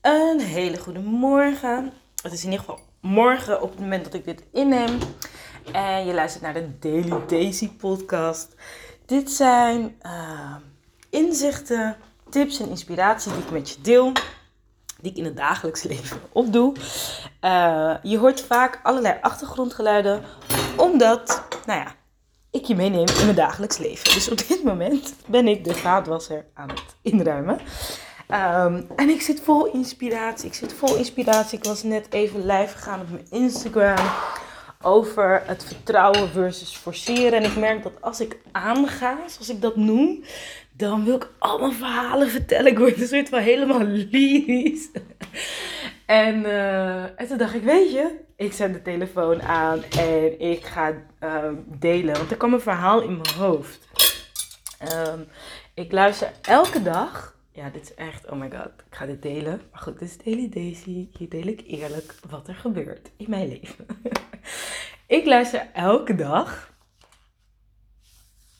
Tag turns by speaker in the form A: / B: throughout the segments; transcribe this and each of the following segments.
A: Een hele goede morgen. Het is in ieder geval morgen op het moment dat ik dit inneem. En je luistert naar de Daily Daisy podcast. Dit zijn uh, inzichten, tips en inspiratie die ik met je deel. Die ik in het dagelijks leven opdoe. Uh, je hoort vaak allerlei achtergrondgeluiden. Omdat, nou ja, ik je meeneem in mijn dagelijks leven. Dus op dit moment ben ik de vaatwasser aan het inruimen. Um, en ik zit vol inspiratie. Ik zit vol inspiratie. Ik was net even live gegaan op mijn Instagram over het vertrouwen versus forceren. En ik merk dat als ik aanga, zoals ik dat noem, dan wil ik allemaal verhalen vertellen. Ik word een soort van helemaal lyrisch. En, uh, en toen dacht ik, weet je, ik zet de telefoon aan en ik ga uh, delen. Want er kwam een verhaal in mijn hoofd. Um, ik luister elke dag ja, dit is echt, oh my god, ik ga dit delen. Maar goed, dit is Daily Daisy. Hier deel ik eerlijk wat er gebeurt in mijn leven. ik luister elke dag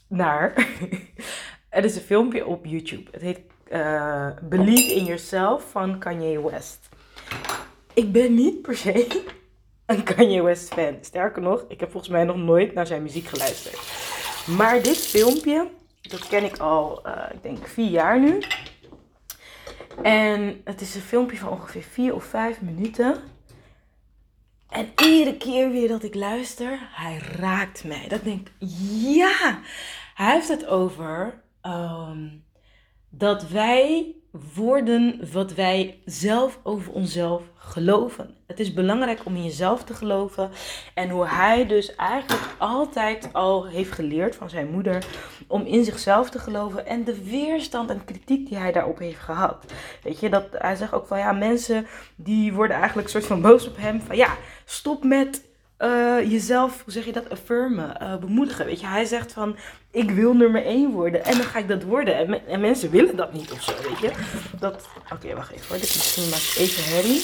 A: naar. er is een filmpje op YouTube. Het heet uh, Believe in Yourself van Kanye West. Ik ben niet per se een Kanye West fan. Sterker nog, ik heb volgens mij nog nooit naar zijn muziek geluisterd. Maar dit filmpje, dat ken ik al, uh, ik denk vier jaar nu. En het is een filmpje van ongeveer 4 of 5 minuten. En iedere keer weer dat ik luister, hij raakt mij. Dat denk ik, ja, hij heeft het over um, dat wij worden wat wij zelf over onszelf geloven. Het is belangrijk om in jezelf te geloven. En hoe hij dus eigenlijk altijd al heeft geleerd van zijn moeder om in zichzelf te geloven. En de weerstand en kritiek die hij daarop heeft gehad. Weet je, dat hij zegt ook van ja, mensen die worden eigenlijk soort van boos op hem. Van ja, stop met uh, jezelf, hoe zeg je dat, affirmen, uh, bemoedigen. Weet je, hij zegt van, ik wil nummer 1 worden en dan ga ik dat worden. En, en mensen willen dat niet of zo, weet je. Dat, oké, wacht even hoor, dit misschien maakt even herrie.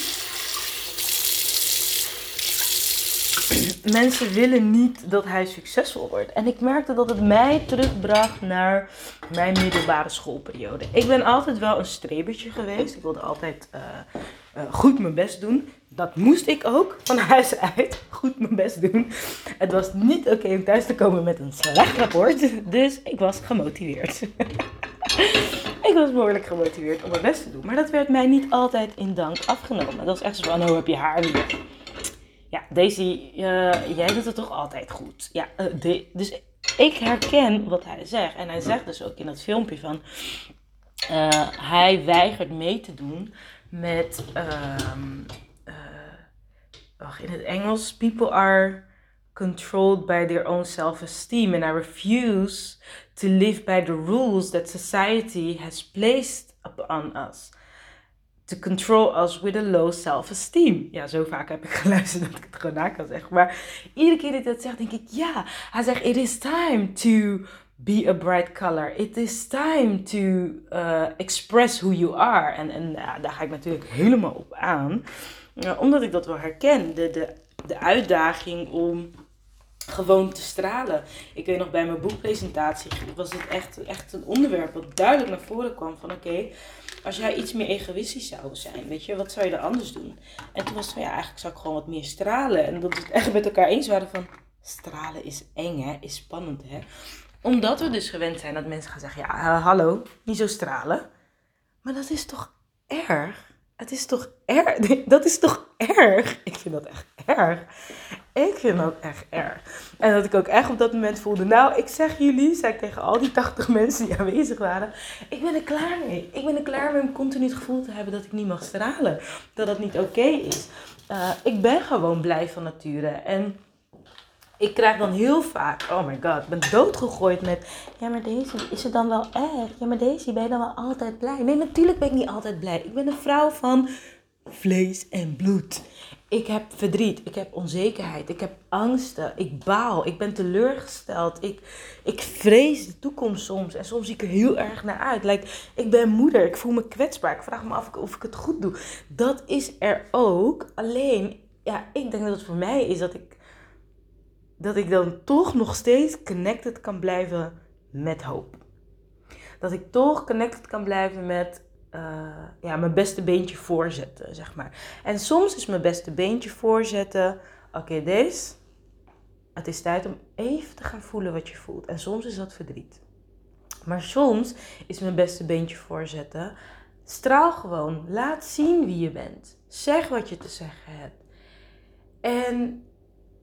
A: mensen willen niet dat hij succesvol wordt. En ik merkte dat het mij terugbracht naar mijn middelbare schoolperiode. Ik ben altijd wel een strebertje geweest. Ik wilde altijd uh, uh, goed mijn best doen. Dat moest ik ook van huis uit goed mijn best doen. Het was niet oké om thuis te komen met een slecht rapport. Dus ik was gemotiveerd. ik was behoorlijk gemotiveerd om mijn best te doen. Maar dat werd mij niet altijd in dank afgenomen. Dat was echt zo van, oh heb je haar weer. Ja, Daisy, uh, jij doet het toch altijd goed. Ja, de, dus ik herken wat hij zegt. En hij zegt dus ook in dat filmpje van... Hij weigert mee te doen met... wacht, in het Engels... People are controlled by their own self-esteem. And I refuse to live by the rules that society has placed upon us to control us with a low self-esteem. Ja, zo vaak heb ik geluisterd dat ik het gewoon na kan zeggen. Maar iedere keer dat hij dat zegt, denk ik, ja. Hij zegt, it is time to be a bright color. It is time to uh, express who you are. En, en daar ga ik natuurlijk helemaal op aan. Omdat ik dat wel herken. De, de, de uitdaging om gewoon te stralen. Ik weet nog bij mijn boekpresentatie was het echt, echt een onderwerp wat duidelijk naar voren kwam van oké, als jij iets meer egoïstisch zou zijn, weet je, wat zou je dan anders doen? En toen was het van ja, eigenlijk zou ik gewoon wat meer stralen. En dat we het echt met elkaar eens waren van stralen is eng hè, is spannend hè. Omdat we dus gewend zijn dat mensen gaan zeggen ja, hallo, niet zo stralen. Maar dat is toch erg? Het is toch erg? Dat is toch erg? Ik vind dat echt erg. Ik vind dat echt erg. En dat ik ook echt op dat moment voelde, nou, ik zeg jullie, zei ik tegen al die 80 mensen die aanwezig waren, ik ben er klaar mee. Ik ben er klaar mee om continu het gevoel te hebben dat ik niet mag stralen. Dat dat niet oké is. Uh, ik ben gewoon blij van nature. En ik krijg dan heel vaak, oh my god, ik ben doodgegooid met, ja maar deze, is het dan wel erg? Ja maar deze, ben je dan wel altijd blij? Nee, natuurlijk ben ik niet altijd blij. Ik ben een vrouw van vlees en bloed. Ik heb verdriet, ik heb onzekerheid, ik heb angsten, ik baal, ik ben teleurgesteld, ik, ik vrees de toekomst soms en soms zie ik er heel erg naar uit. Like, ik ben moeder, ik voel me kwetsbaar, ik vraag me af of ik het goed doe. Dat is er ook, alleen, ja, ik denk dat het voor mij is dat ik, dat ik dan toch nog steeds connected kan blijven met hoop. Dat ik toch connected kan blijven met eh, ja, mijn beste beentje voorzetten, zeg maar. En soms is mijn beste beentje voorzetten, oké, deze, het is tijd om even te gaan voelen wat je voelt. En soms is dat verdriet. Maar soms is mijn beste beentje voorzetten, straal gewoon, laat zien wie je bent. Zeg wat je te zeggen hebt. En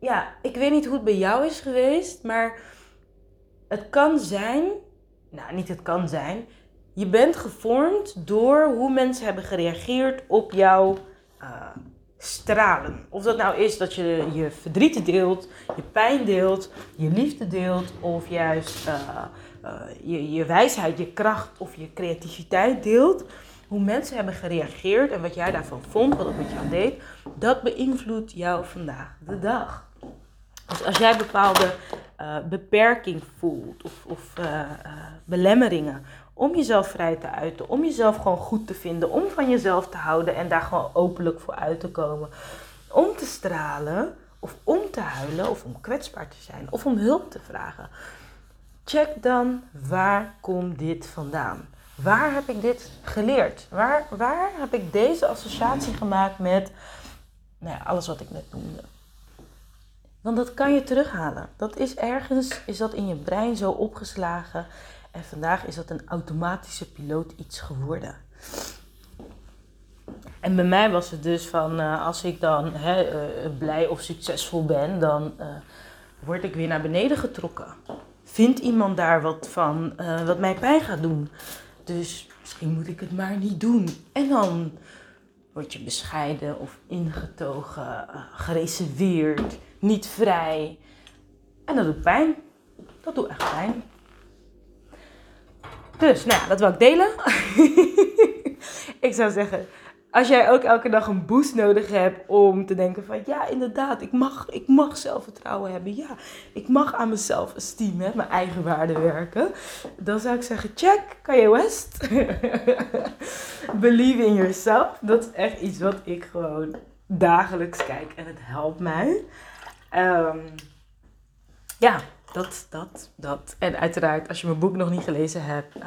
A: ja, ik weet niet hoe het bij jou is geweest, maar het kan zijn, nou niet het kan zijn, je bent gevormd door hoe mensen hebben gereageerd op jouw uh, stralen. Of dat nou is dat je je verdriet deelt, je pijn deelt, je liefde deelt, of juist uh, uh, je, je wijsheid, je kracht of je creativiteit deelt. Hoe mensen hebben gereageerd en wat jij daarvan vond, wat het met jou deed, dat beïnvloedt jou vandaag de dag. Dus als jij bepaalde uh, beperking voelt of, of uh, uh, belemmeringen om jezelf vrij te uiten, om jezelf gewoon goed te vinden, om van jezelf te houden en daar gewoon openlijk voor uit te komen, om te stralen of om te huilen of om kwetsbaar te zijn of om hulp te vragen. Check dan waar komt dit vandaan? Waar heb ik dit geleerd? Waar, waar heb ik deze associatie gemaakt met nou ja, alles wat ik net noemde? Want dat kan je terughalen. Dat is ergens, is dat in je brein zo opgeslagen. En vandaag is dat een automatische piloot iets geworden. En bij mij was het dus van, uh, als ik dan hè, uh, blij of succesvol ben, dan uh, word ik weer naar beneden getrokken. Vindt iemand daar wat van, wat mij pijn gaat doen? Dus misschien moet ik het maar niet doen. En dan word je bescheiden of ingetogen, gereserveerd niet vrij. En dat doet pijn. Dat doet echt pijn. Dus, nou ja, dat wil ik delen. ik zou zeggen, als jij ook elke dag een boost nodig hebt om te denken van ja, inderdaad, ik mag, ik mag zelfvertrouwen hebben. Ja, ik mag aan mezelf esteem, mijn eigen waarde werken. Dan zou ik zeggen, check, Kanye West. Believe in yourself. Dat is echt iets wat ik gewoon dagelijks kijk en het helpt mij. Um, ja, dat, dat, dat. En uiteraard, als je mijn boek nog niet gelezen hebt, uh,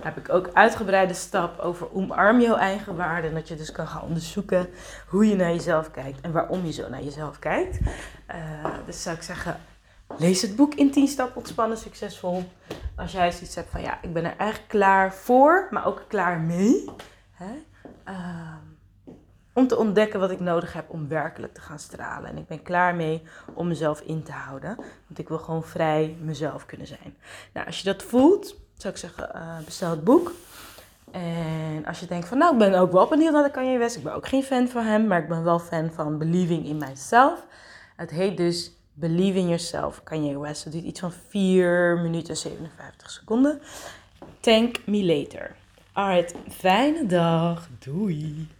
A: heb ik ook uitgebreide stap over omarm jouw eigen waarde. En dat je dus kan gaan onderzoeken hoe je naar jezelf kijkt en waarom je zo naar jezelf kijkt. Uh, dus zou ik zeggen, lees het boek in 10 stappen ontspannen succesvol. Als jij zoiets hebt van ja, ik ben er eigenlijk klaar voor, maar ook klaar mee. Hè? Uh, om te ontdekken wat ik nodig heb om werkelijk te gaan stralen. En ik ben klaar mee om mezelf in te houden. Want ik wil gewoon vrij mezelf kunnen zijn. Nou, als je dat voelt, zou ik zeggen, uh, bestel het boek. En als je denkt van, nou, ik ben ook wel benieuwd naar de Kanye West. Ik ben ook geen fan van hem, maar ik ben wel fan van Believing in Myself. Het heet dus Believe in Yourself, Kanye West. Het duurt iets van 4 minuten en 57 seconden. Thank me later. Alright, fijne dag. Doei.